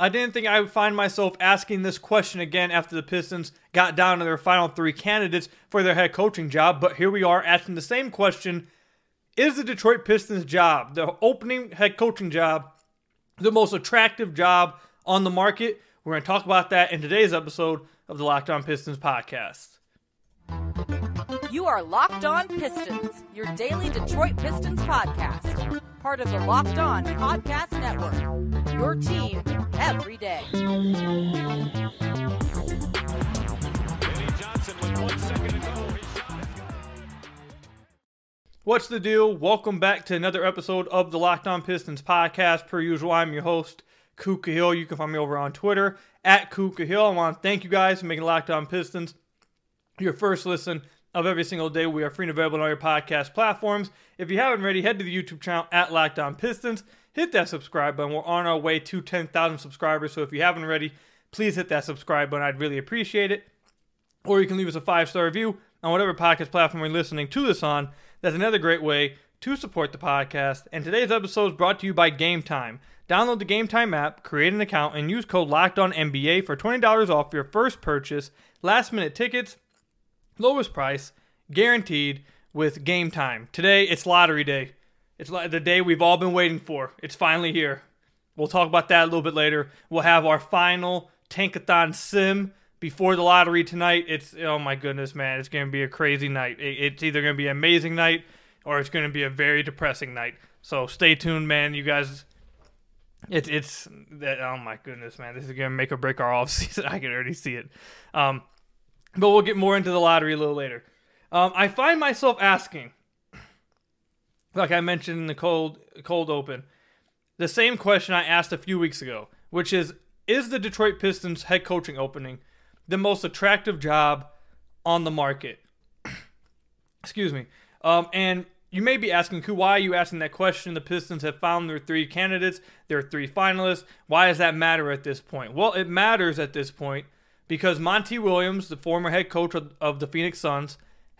I didn't think I would find myself asking this question again after the Pistons got down to their final three candidates for their head coaching job, but here we are asking the same question Is the Detroit Pistons job, the opening head coaching job, the most attractive job on the market? We're going to talk about that in today's episode of the Locked On Pistons podcast. You are Locked On Pistons, your daily Detroit Pistons podcast. Part of the Locked On Podcast Network. Your team every day. What's the deal? Welcome back to another episode of the Locked On Pistons podcast. Per usual, I'm your host, Kuka Hill. You can find me over on Twitter at Kuka Hill. I want to thank you guys for making Locked On Pistons your first listen of every single day. We are free and available on all your podcast platforms. If you haven't already, head to the YouTube channel at Locked On Pistons. Hit that subscribe button. We're on our way to 10,000 subscribers. So if you haven't already, please hit that subscribe button. I'd really appreciate it. Or you can leave us a five star review on whatever podcast platform you're listening to this on. That's another great way to support the podcast. And today's episode is brought to you by Gametime. Download the Gametime app, create an account, and use code Locked On NBA for $20 off your first purchase. Last minute tickets, lowest price, guaranteed with Gametime. Today it's lottery day. It's like the day we've all been waiting for. It's finally here. We'll talk about that a little bit later. We'll have our final Tankathon sim before the lottery tonight. It's oh my goodness, man! It's to be a crazy night. It's either to be an amazing night or it's to be a very depressing night. So stay tuned, man. You guys, it's it's that. Oh my goodness, man! This is to make or break our off season. I can already see it. Um, but we'll get more into the lottery a little later. Um, I find myself asking, like I mentioned in the cold cold open, the same question I asked a few weeks ago, which is: Is the Detroit Pistons head coaching opening the most attractive job on the market? Excuse me. Um, and you may be asking, why are you asking that question? The Pistons have found their three candidates, their three finalists. Why does that matter at this point? Well, it matters at this point because Monty Williams, the former head coach of, of the Phoenix Suns,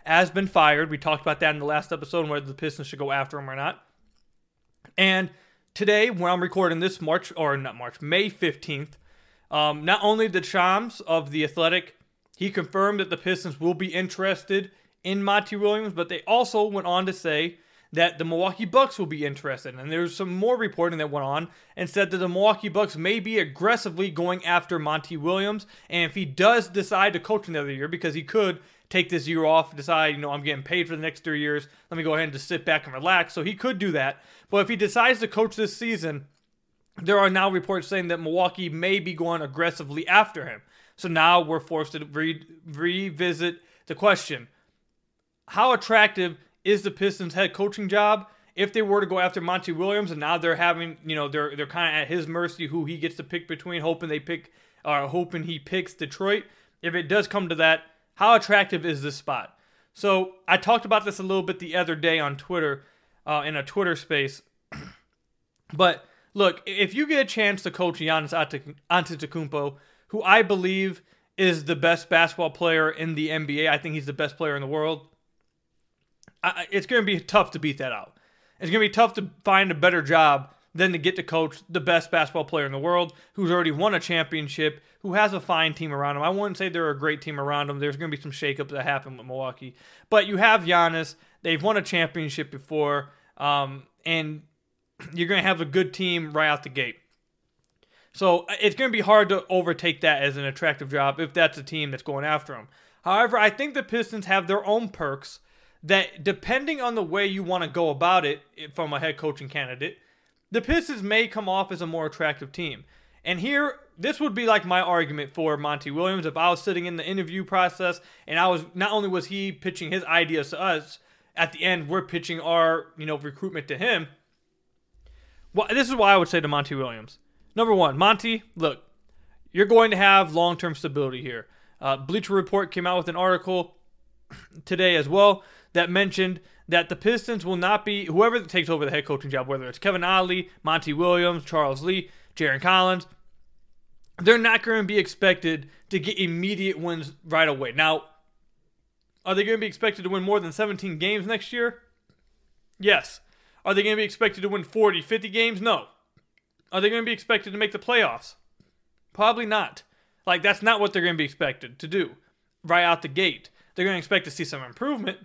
has been fired. We talked about that in the last episode, whether the Pistons should go after him or not. And today, when I'm recording this March, or not March, May 15th, um, not only did Shams of The Athletic, he confirmed that the Pistons will be interested in Monty Williams, but they also went on to say that the Milwaukee Bucks will be interested. And there's some more reporting that went on and said that the Milwaukee Bucks may be aggressively going after Monty Williams. And if he does decide to coach another year, because he could take this year off, decide, you know, I'm getting paid for the next three years, let me go ahead and just sit back and relax. So he could do that. But if he decides to coach this season, there are now reports saying that Milwaukee may be going aggressively after him. So now we're forced to re- revisit the question how attractive is the Pistons head coaching job if they were to go after Monty Williams and now they're having, you know, they're they're kind of at his mercy who he gets to pick between, hoping they pick or hoping he picks Detroit. If it does come to that, how attractive is this spot? So I talked about this a little bit the other day on Twitter, uh, in a Twitter space. but look, if you get a chance to coach Giannis Antetokounmpo, who I believe is the best basketball player in the NBA, I think he's the best player in the world. I, it's going to be tough to beat that out. It's going to be tough to find a better job than to get to coach the best basketball player in the world who's already won a championship, who has a fine team around him. I wouldn't say they're a great team around him. There's going to be some shakeups that happen with Milwaukee. But you have Giannis. They've won a championship before. Um, and you're going to have a good team right out the gate. So it's going to be hard to overtake that as an attractive job if that's a team that's going after him. However, I think the Pistons have their own perks that depending on the way you want to go about it from a head coaching candidate, the Pistons may come off as a more attractive team. And here, this would be like my argument for Monty Williams if I was sitting in the interview process and I was not only was he pitching his ideas to us, at the end we're pitching our you know recruitment to him. Well, this is why I would say to Monty Williams. Number one, Monty, look, you're going to have long-term stability here. Uh, Bleacher Report came out with an article today as well that mentioned that the Pistons will not be whoever takes over the head coaching job, whether it's Kevin Ollie, Monty Williams, Charles Lee, Jarron Collins, they're not going to be expected to get immediate wins right away. Now, are they going to be expected to win more than 17 games next year? Yes. Are they going to be expected to win 40, 50 games? No. Are they going to be expected to make the playoffs? Probably not. Like that's not what they're going to be expected to do right out the gate. They're going to expect to see some improvement,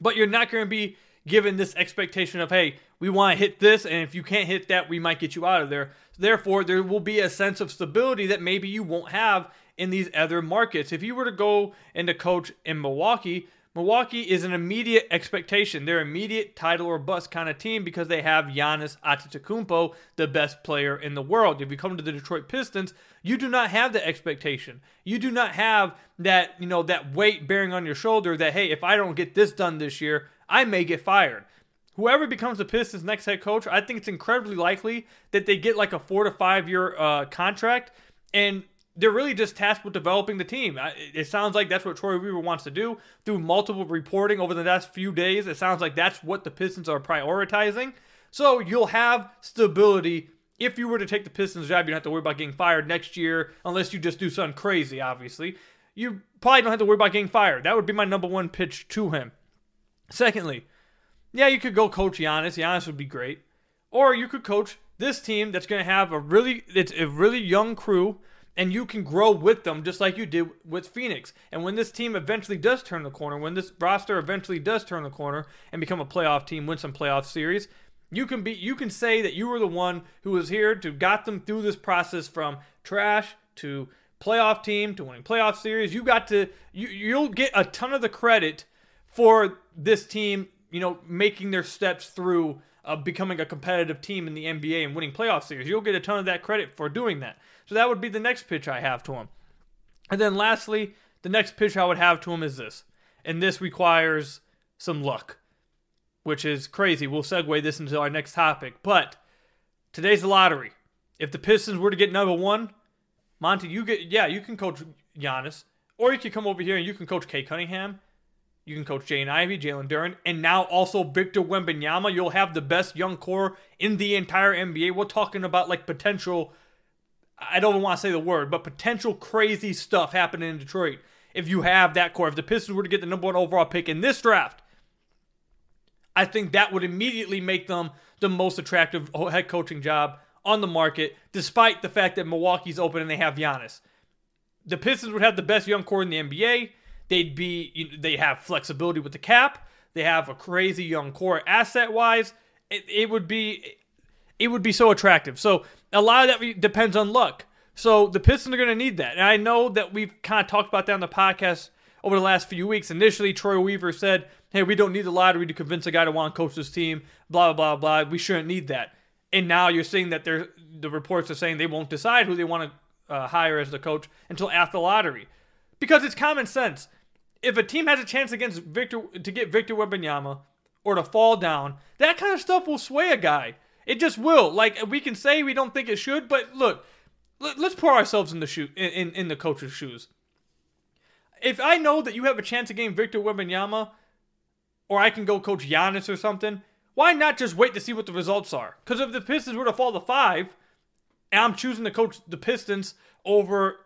but you're not going to be given this expectation of, hey, we want to hit this, and if you can't hit that, we might get you out of there. Therefore, there will be a sense of stability that maybe you won't have in these other markets. If you were to go into coach in Milwaukee, Milwaukee is an immediate expectation. They're immediate title or bust kind of team because they have Giannis Antetokounmpo, the best player in the world. If you come to the Detroit Pistons, you do not have the expectation. You do not have that, you know, that weight bearing on your shoulder that hey, if I don't get this done this year, I may get fired. Whoever becomes the Pistons' next head coach, I think it's incredibly likely that they get like a four to five year uh, contract, and they're really just tasked with developing the team. It sounds like that's what Troy Weaver wants to do through multiple reporting over the last few days. It sounds like that's what the Pistons are prioritizing. So you'll have stability. If you were to take the Pistons job, you don't have to worry about getting fired next year, unless you just do something crazy, obviously. You probably don't have to worry about getting fired. That would be my number one pitch to him. Secondly, yeah, you could go coach Giannis. Giannis would be great. Or you could coach this team that's going to have a really it's a really young crew and you can grow with them just like you did with Phoenix. And when this team eventually does turn the corner, when this roster eventually does turn the corner and become a playoff team, win some playoff series, you can be you can say that you were the one who was here to got them through this process from trash to playoff team to winning playoff series. You got to you you'll get a ton of the credit for this team, you know, making their steps through uh, becoming a competitive team in the NBA and winning playoff series. You'll get a ton of that credit for doing that. So that would be the next pitch I have to him. And then lastly, the next pitch I would have to him is this. And this requires some luck, which is crazy. We'll segue this into our next topic. But today's the lottery. If the Pistons were to get number one, Monty, you get yeah, you can coach Giannis, or you can come over here and you can coach Cade Cunningham. You can coach Jaden Ivey, Jalen Duren, and now also Victor Wembanyama. You'll have the best young core in the entire NBA. We're talking about like potential I don't want to say the word, but potential crazy stuff happening in Detroit if you have that core. If the Pistons were to get the number one overall pick in this draft, I think that would immediately make them the most attractive head coaching job on the market, despite the fact that Milwaukee's open and they have Giannis. The Pistons would have the best young core in the NBA. They'd be they have flexibility with the cap. They have a crazy young core asset wise. It, it would be it would be so attractive. So a lot of that depends on luck. So the Pistons are going to need that. And I know that we've kind of talked about that on the podcast over the last few weeks. Initially, Troy Weaver said, hey, we don't need the lottery to convince a guy to want to coach this team, blah, blah, blah, blah. We shouldn't need that. And now you're seeing that the reports are saying they won't decide who they want to uh, hire as the coach until after the lottery. Because it's common sense. If a team has a chance against Victor to get Victor Wembanyama or to fall down, that kind of stuff will sway a guy. It just will. Like we can say we don't think it should, but look, let's put ourselves in the shoe in, in, in the coach's shoes. If I know that you have a chance of getting Victor Wembanyama, or I can go coach Giannis or something, why not just wait to see what the results are? Because if the Pistons were to fall to five, and I'm choosing to coach the Pistons over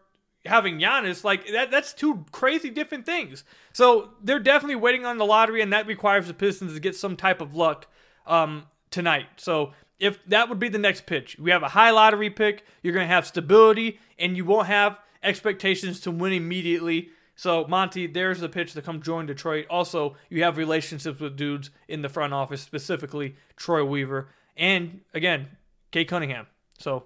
having Giannis, like that that's two crazy different things. So they're definitely waiting on the lottery, and that requires the Pistons to get some type of luck um, tonight. So if that would be the next pitch. We have a high lottery pick, you're going to have stability, and you won't have expectations to win immediately. So, Monty, there's the pitch to come join Detroit. Also, you have relationships with dudes in the front office, specifically Troy Weaver, and again, Cade Cunningham. So,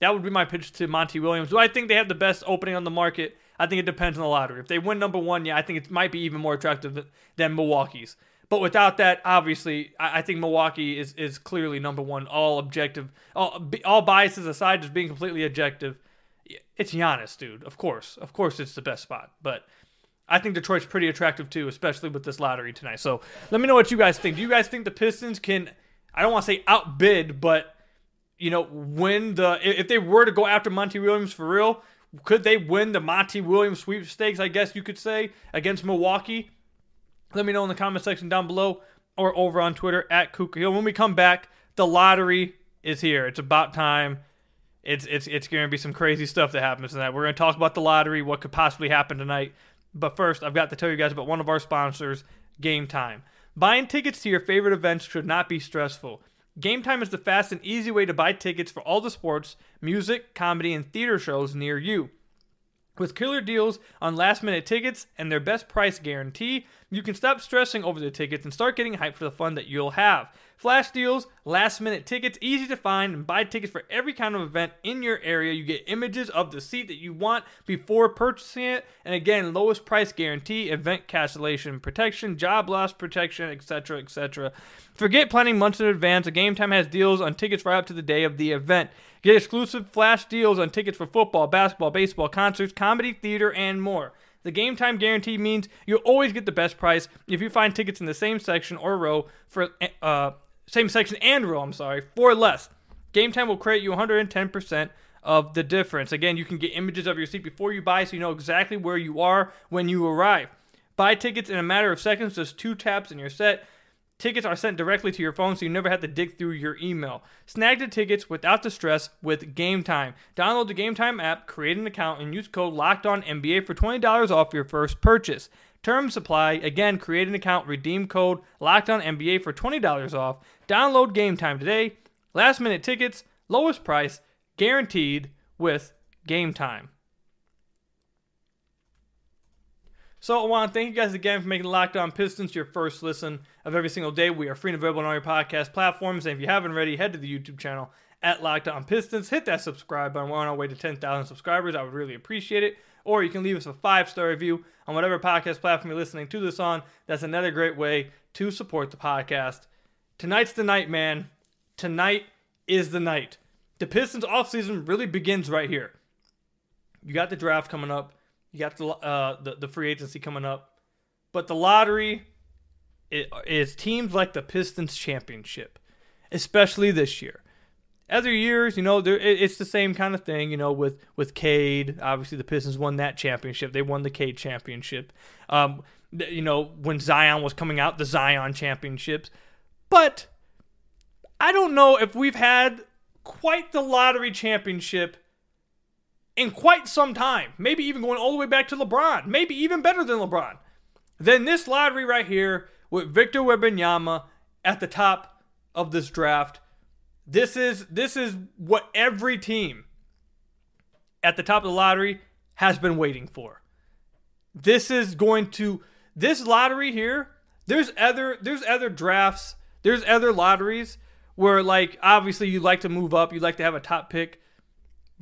that would be my pitch to Monty Williams. Do I think they have the best opening on the market? I think it depends on the lottery. If they win number one, yeah, I think it might be even more attractive than Milwaukee's. But without that, obviously, I, I think Milwaukee is, is clearly number one, all objective, all, all biases aside, just being completely objective. It's Giannis, dude. Of course. Of course, it's the best spot. But I think Detroit's pretty attractive too, especially with this lottery tonight. So let me know what you guys think. Do you guys think the Pistons can, I don't want to say outbid, but, you know, win the, if they were to go after Monty Williams for real, could they win the Monty Williams sweepstakes, I guess you could say, against Milwaukee? Let me know in the comment section down below or over on Twitter at Kuka. When we come back, the lottery is here. It's about time. It's it's it's going to be some crazy stuff that happens tonight. We're going to talk about the lottery, what could possibly happen tonight. But first, I've got to tell you guys about one of our sponsors, Gametime. Buying tickets to your favorite events should not be stressful. Gametime is the fast and easy way to buy tickets for all the sports, music, comedy, and theater shows near you. With killer deals on last minute tickets and their best price guarantee, you can stop stressing over the tickets and start getting hyped for the fun that you'll have. Flash deals, last minute tickets, easy to find, and buy tickets for every kind of event in your area. You get images of the seat that you want before purchasing it, and again, lowest price guarantee, event cancellation protection, job loss protection, etc., etc. Forget planning months in advance. A Gametime has deals on tickets right up to the day of the event. Get exclusive flash deals on tickets for football, basketball, baseball, concerts, comedy, theater, and more. The game time guarantee means you'll always get the best price if you find tickets in the same section or row for uh, same section and row. I'm sorry for less. Gametime will credit you 110% of the difference. Again, you can get images of your seat before you buy, so you know exactly where you are when you arrive. Buy tickets in a matter of seconds, just two taps and you're set. Tickets are sent directly to your phone, so you never have to dig through your email. Snag the tickets without the stress with Gametime. Download the Gametime app, create an account, and use code LOCKEDONNBA for $20 off your first purchase. Term supply. Again, create an account, redeem code LOCKEDONNBA for $20 off. Download Gametime today. Last minute tickets, lowest price, guaranteed with Gametime. So I want to thank you guys again for making Locked On Pistons your first listen of every single day. We are free and available on all your podcast platforms. And if you haven't already, head to the YouTube channel at Locked On Pistons. Hit that subscribe button. We're on our way to 10,000 subscribers. I would really appreciate it. Or you can leave us a five star review on whatever podcast platform you're listening to this on. That's another great way to support the podcast. Tonight's the night, man. Tonight is the night. The Pistons offseason really begins right here. You got the draft coming up. You got the uh, the, the free agency coming up, but the lottery it, is teams like the Pistons championship, especially this year. Other years, you know, it's the same kind of thing. You know, with with Cade, obviously the Pistons won that championship. They won the Cade championship. Um, you know, when Zion was coming out, the Zion championships. But I don't know if we've had quite the lottery championship in quite some time. Maybe even going all the way back to LeBron. Maybe even better than LeBron. Then this lottery right here with Victor Wembanyama at the top of this draft. This is this is what every team at the top of the lottery has been waiting for. This is going to this lottery here. There's other there's other drafts. There's other lotteries where like obviously you like to move up, you like to have a top pick.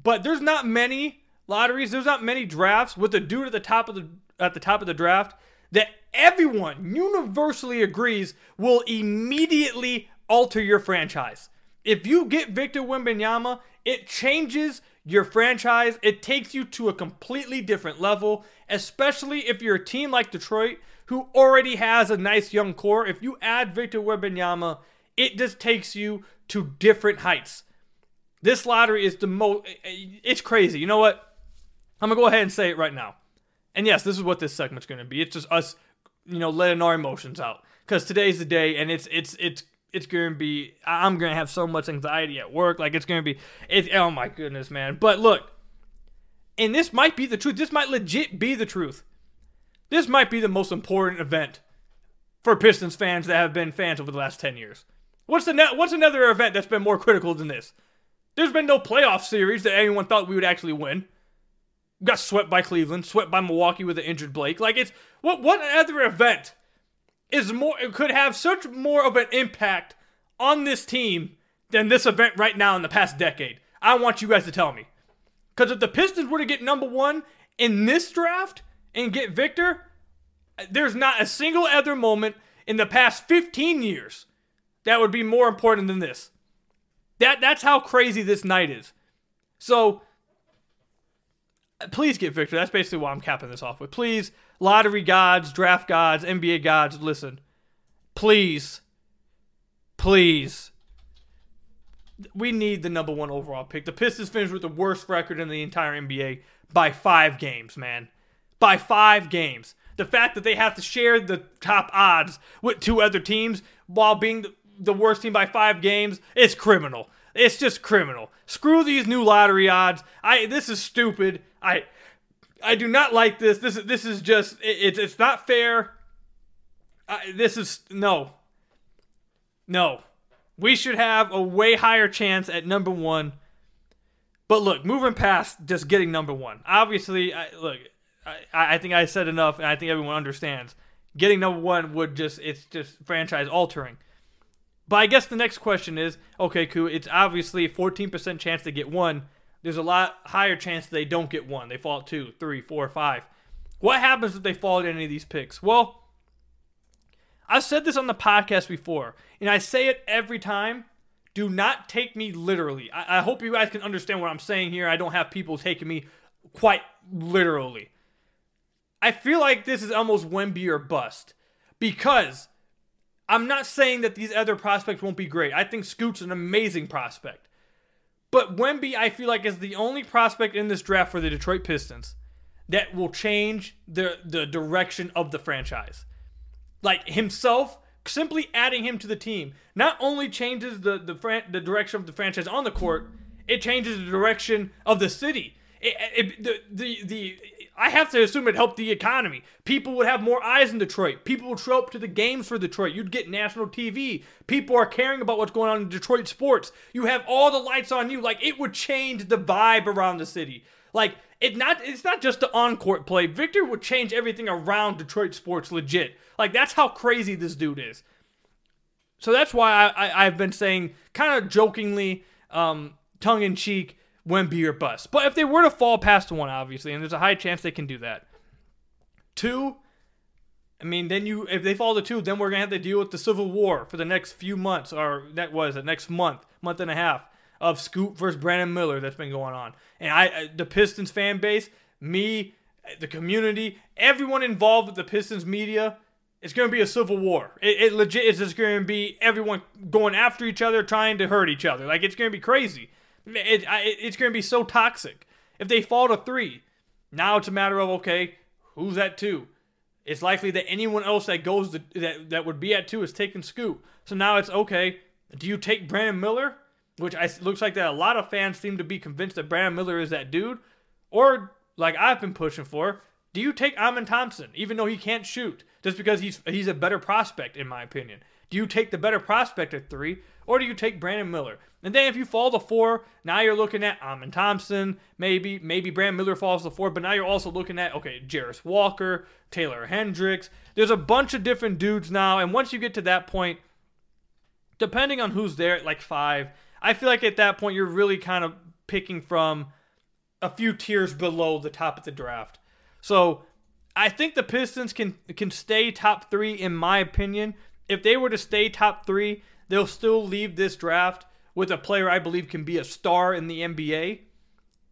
But there's not many lotteries, there's not many drafts with a dude at the top of the at the top of the draft that everyone universally agrees will immediately alter your franchise. If you get Victor Wembanyama, it changes your franchise. It takes you to a completely different level, especially if you're a team like Detroit who already has a nice young core. If you add Victor Wembanyama, it just takes you to different heights. This lottery is the most. Eh, eh, it's crazy. You know what? I'm gonna go ahead and say it right now. And yes, this is what this segment's gonna be. It's just us, you know, letting our emotions out. Because today's the day, and it's it's it's it's gonna be. I'm gonna have so much anxiety at work. Like it's gonna be. It's oh my goodness, man. But look, and this might be the truth. This might legit be the truth. This might be the most important event for Pistons fans that have been fans over the last ten years. What's the ne- what's another event that's been more critical than this? There's been no playoff series that anyone thought we would actually win. We Got swept by Cleveland, swept by Milwaukee with an injured Blake. Like it's what what other event is more could have such more of an impact on this team than this event right now in the past decade. I want you guys to tell me. Because if the Pistons were to get number one in this draft and get Victor, there's not a single other moment in the past 15 years that would be more important than this. That that's how crazy this night is. So please get Victor. That's basically why I'm capping this off with. Please, lottery gods, draft gods, NBA gods, listen. Please, please. We need the number one overall pick. The Pistons finished with the worst record in the entire NBA by five games, man. By five games. The fact that they have to share the top odds with two other teams while being the, the worst team by five games, it's criminal. It's just criminal. Screw these new lottery odds. I this is stupid. I I do not like this. This is this is just it's it's not fair. I, this is no. No. We should have a way higher chance at number one. But look, moving past just getting number one. Obviously, I, look, I, I think I said enough, and I think everyone understands. Getting number one would just, it's just franchise altering. But I guess the next question is okay, cool. It's obviously a 14% chance to get one. There's a lot higher chance they don't get one. They fall two, three, four, five. What happens if they fall at any of these picks? Well, I've said this on the podcast before, and I say it every time. Do not take me literally. I, I hope you guys can understand what I'm saying here. I don't have people taking me quite literally. I feel like this is almost Wemby or bust because I'm not saying that these other prospects won't be great. I think Scoot's an amazing prospect. But Wemby, I feel like, is the only prospect in this draft for the Detroit Pistons that will change the, the direction of the franchise like himself simply adding him to the team not only changes the the, the direction of the franchise on the court, it changes the direction of the city. It, the, the the I have to assume it helped the economy. People would have more eyes in Detroit. People would show up to the games for Detroit. You'd get national TV. People are caring about what's going on in Detroit sports. You have all the lights on you. Like it would change the vibe around the city. Like it not it's not just the on-court play. Victor would change everything around Detroit sports legit. Like that's how crazy this dude is. So that's why I, I have been saying kind of jokingly, um, tongue in cheek, Wemby or bust. But if they were to fall past one, obviously, and there's a high chance they can do that. Two, I mean, then you if they fall to two, then we're gonna have to deal with the civil war for the next few months, or that was the next month, month and a half of Scoot versus Brandon Miller that's been going on. And I, the Pistons fan base, me, the community, everyone involved with the Pistons media, it's going to be a civil war. It, it legit is just going to be everyone going after each other, trying to hurt each other. Like it's going to be crazy. It, it, it's going to be so toxic. If they fall to three, now it's a matter of okay, who's at two? It's likely that anyone else that goes to, that that would be at two is taking Scoot. So now it's okay. Do you take Brandon Miller which I, looks like that a lot of fans seem to be convinced that Brandon Miller is that dude, or like I've been pushing for, do you take Amen Thompson even though he can't shoot just because he's he's a better prospect in my opinion? Do you take the better prospect at three, or do you take Brandon Miller? And then if you fall to four, now you're looking at Amen Thompson, maybe maybe Brandon Miller falls to four, but now you're also looking at okay Jarace Walker, Taylor Hendricks. There's a bunch of different dudes now, and once you get to that point, depending on who's there at like five, I feel like at that point you're really kind of picking from a few tiers below the top of the draft. So I think the Pistons can can stay top three in my opinion. If they were to stay top three, they'll still leave this draft with a player I believe can be a star in the NBA.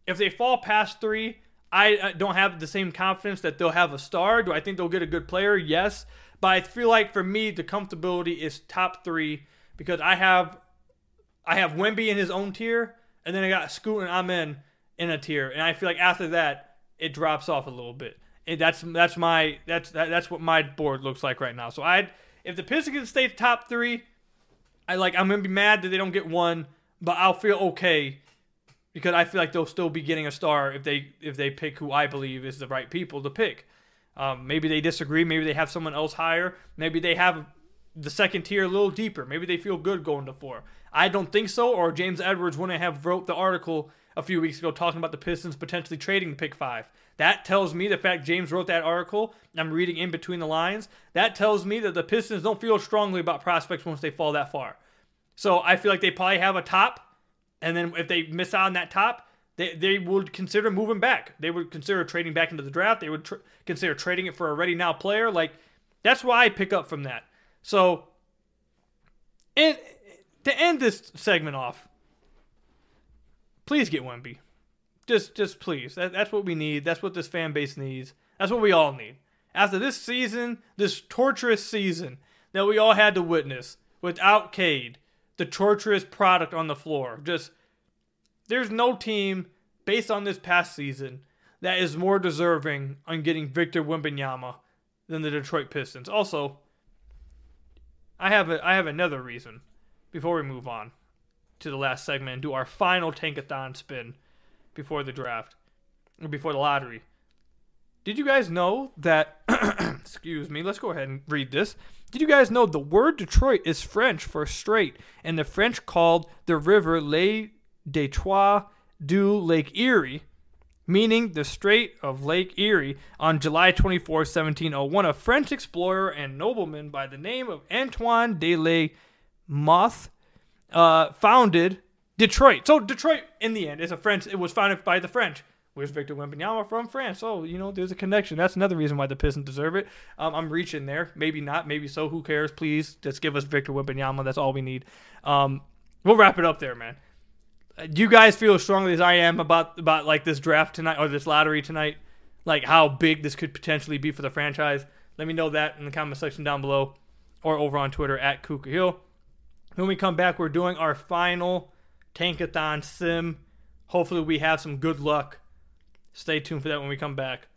If they fall past three, I don't have the same confidence that they'll have a star. Do I think they'll get a good player? Yes. But I feel like for me, the comfortability is top three because I have I have Wemby in his own tier, and then I got Scoot and Amen in a tier, and I feel like after that it drops off a little bit. And that's that's my that's that, that's what my board looks like right now. So I if the Pistons stay top three, I like I'm gonna be mad that they don't get one, but I'll feel okay because I feel like they'll still be getting a star if they if they pick who I believe is the right people to pick. Um, maybe they disagree. Maybe they have someone else higher. Maybe they have the second tier a little deeper. Maybe they feel good going to four. I don't think so, or James Edwards wouldn't have wrote the article a few weeks ago talking about the Pistons potentially trading pick five. That tells me the fact James wrote that article, I'm reading in between the lines, that tells me that the Pistons don't feel strongly about prospects once they fall that far. So I feel like they probably have a top, and then if they miss out on that top, they, they would consider moving back. They would consider trading back into the draft. They would tr- consider trading it for a ready now player. Like, that's why I pick up from that. So, and to end this segment off, please get Wemby. Just, just please. That, that's what we need. That's what this fan base needs. That's what we all need. After this season, this torturous season that we all had to witness without Cade, the torturous product on the floor, just there's no team based on this past season that is more deserving on getting Victor Wembanyama than the Detroit Pistons. Also, I have a, I have another reason before we move on to the last segment and do our final tankathon spin before the draft or before the lottery. Did you guys know that? excuse me. Let's go ahead and read this. Did you guys know the word Detroit is French for straight, and the French called the river Le Detroit du Lake Erie, meaning the Strait of Lake Erie, on July 24, 1701. A French explorer and nobleman by the name of Antoine de la Mothe uh, founded Detroit. So Detroit, in the end, is a French. It was founded by the French. Where's Victor Wembanyama from France? Oh, you know, there's a connection. That's another reason why the Pistons deserve it. Um, I'm reaching there. Maybe not. Maybe so. Who cares? Please, just give us Victor Wembanyama. That's all we need. Um, we'll wrap it up there, man. Do you guys feel as strongly as I am about about like this draft tonight or this lottery tonight? Like how big this could potentially be for the franchise? Let me know that in the comment section down below, or over on Twitter at Kuka Hill. When we come back, we're doing our final Tankathon sim. Hopefully, we have some good luck Stay tuned for that when we come back.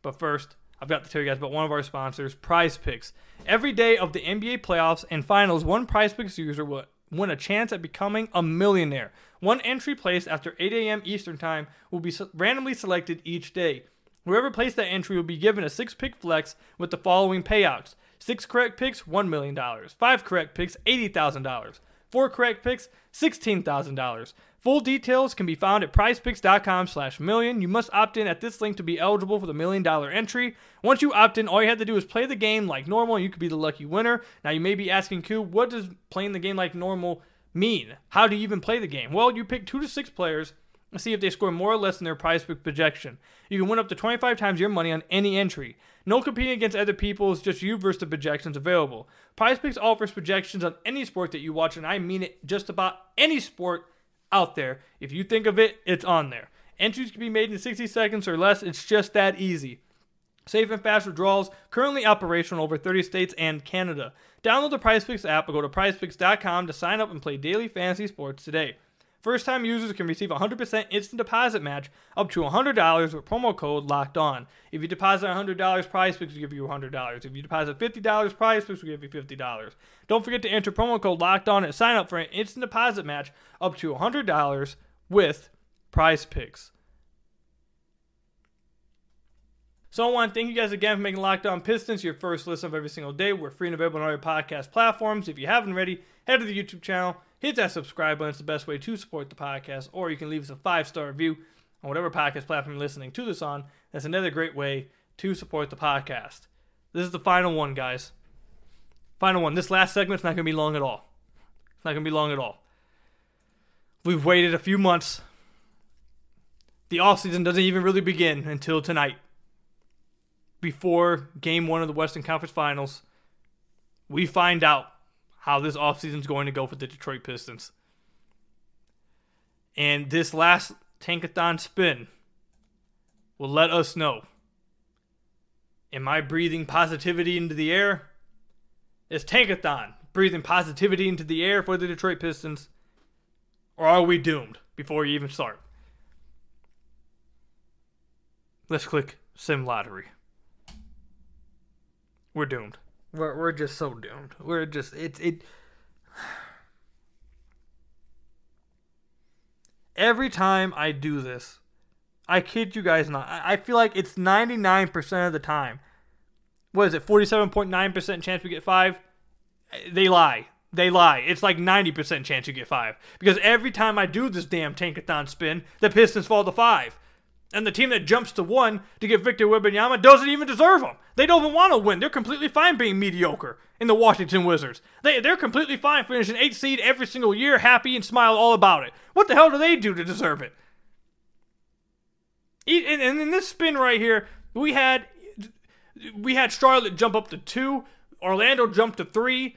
But first, I've got to tell you guys about one of our sponsors, PrizePicks. Every day of the NBA playoffs and finals, one PrizePicks user will win a chance at becoming a millionaire. One entry placed after 8 a.m. Eastern Time will be randomly selected each day. Whoever placed that entry will be given a six pick flex with the following payouts six correct picks, $1 million, five correct picks, $80,000, four correct picks, $16,000. Full details can be found at prizepicks.com slash million. You must opt in at this link to be eligible for the million dollar entry. Once you opt in, all you have to do is play the game like normal and you could be the lucky winner. Now you may be asking Q, what does playing the game like normal mean? How do you even play the game? Well, you pick two to six players and see if they score more or less than their prize pick projection. You can win up to 25 times your money on any entry. No competing against other people, it's just you versus the projections available. PrizePicks offers projections on any sport that you watch, and I mean it just about any sport out there. If you think of it, it's on there. Entries can be made in 60 seconds or less. It's just that easy. Safe and fast withdrawals currently operational over 30 states and Canada. Download the PrizePicks app or go to PrizePicks.com to sign up and play daily fantasy sports today. First time users can receive a 100% instant deposit match up to $100 with promo code locked on. If you deposit $100, PrizePicks will give you $100. If you deposit $50, PrizePicks will give you $50. Don't forget to enter promo code locked on and sign up for an instant deposit match up to $100 with PrizePicks. So I want to thank you guys again for making Locked On Pistons your first listen of every single day. We're free and available on all your podcast platforms. If you haven't already, head to the YouTube channel hit that subscribe button. It's the best way to support the podcast. Or you can leave us a five star review on whatever podcast platform you're listening to this on. That's another great way to support the podcast. This is the final one, guys. Final one. This last segment's not going to be long at all. It's not going to be long at all. We've waited a few months. The offseason doesn't even really begin until tonight. Before game one of the Western Conference Finals, we find out how this offseason is going to go for the Detroit Pistons. And this last Tankathon spin will let us know. Am I breathing positivity into the air? Is Tankathon breathing positivity into the air for the Detroit Pistons? Or are we doomed before you even start? Let's click Sim Lottery. We're doomed. We're we're just so doomed. We're just it's it. Every time I do this, I kid you guys not. I feel like it's ninety nine percent of the time. What is it? Forty seven point nine percent chance we get five. They lie. They lie. It's like 90% chance you get five. Because every time I do this damn tankathon spin, the Pistons fall to five. And the team that jumps to one to get Victor Wembanyama doesn't even deserve him. They don't even want to win. They're completely fine being mediocre in the Washington Wizards. They, they're completely fine finishing eight seed every single year, happy and smile all about it. What the hell do they do to deserve it? And in this spin right here, we had we had Charlotte jump up to two, Orlando jump to three,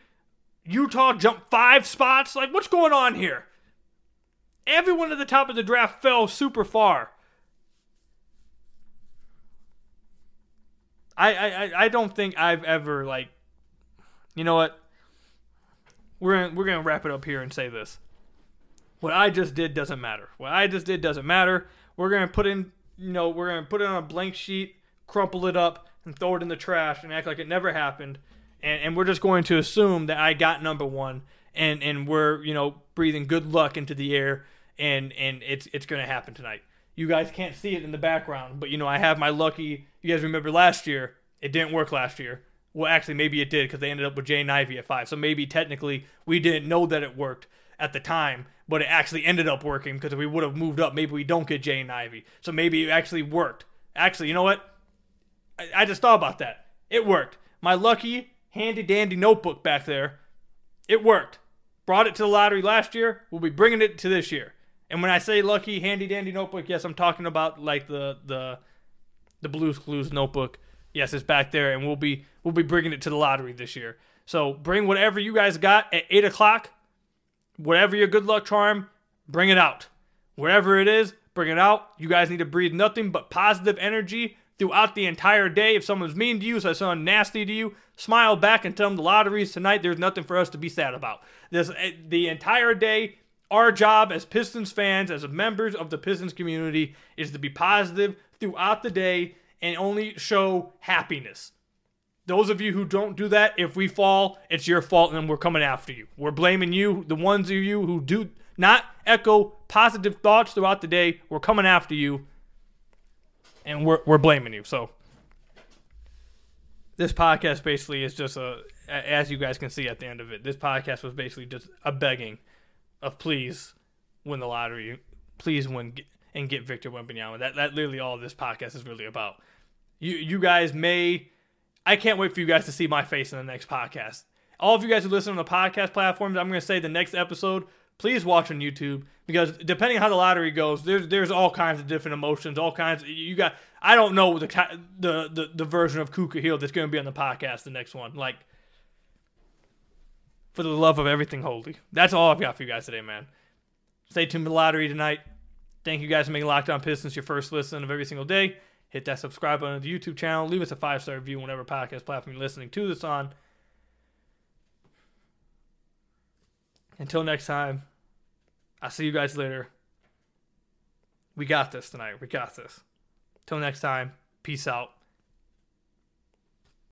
Utah jump five spots. Like, what's going on here? Everyone at the top of the draft fell super far. I, I, I don't think I've ever like you know what? We're gonna, we're gonna wrap it up here and say this. What I just did doesn't matter. What I just did doesn't matter. We're gonna put in you know, we're gonna put it on a blank sheet, crumple it up, and throw it in the trash and act like it never happened. And, and we're just going to assume that I got number one and, and we're, you know, breathing good luck into the air and, and it's it's gonna happen tonight. You guys can't see it in the background, but you know I have my lucky. You guys remember last year? It didn't work last year. Well, actually, maybe it did because they ended up with Jaden Ivey at five. So maybe technically we didn't know that it worked at the time, but it actually ended up working because we would have moved up, maybe we don't get Jaden Ivey. So maybe it actually worked. Actually, you know what? I, I just thought about that. It worked. My lucky handy dandy notebook back there, it worked. Brought it to the lottery last year. We'll be bringing it to this year. And when I say lucky handy dandy notebook, yes, I'm talking about like the the the Blues Clues notebook. Yes, it's back there, and we'll be we'll be bringing it to the lottery this year. So bring whatever you guys got at eight o'clock. Whatever your good luck charm, bring it out. Wherever it is, bring it out. You guys need to breathe nothing but positive energy throughout the entire day. If someone's mean to you, so someone nasty to you, smile back and tell them the lottery's tonight. There's nothing for us to be sad about. This eh, the entire day. Our job as Pistons fans, as members of the Pistons community, is to be positive throughout the day and only show happiness. Those of you who don't do that, if we fall, it's your fault and we're coming after you. We're blaming you. The ones of you who do not echo positive thoughts throughout the day, we're coming after you and we're, we're blaming you. So this podcast basically is just a, as you guys can see at the end of it, this podcast was basically just a begging of please win the lottery, please win and get Victor Wembanyama. That that literally all this podcast is really about. You you guys may, I can't wait for you guys to see my face in the next podcast. All of you guys who listen on the podcast platforms, I'm going to say the next episode. Please watch on YouTube because depending on how the lottery goes, there's there's all kinds of different emotions, all kinds. Of, you got I don't know the the the, the version of Kuka Hill that's going to be on the podcast. The next one, like for the love of everything holy. That's all I've got for you guys today, man. Stay tuned to the lottery tonight. Thank you guys for making Locked On Pistons your first listen of every single day. Hit that subscribe button to the YouTube channel. Leave us a five star review whenever podcast platform you're listening to this on. Until next time, I'll see you guys later. We got this tonight. We got this. Till next time, peace out.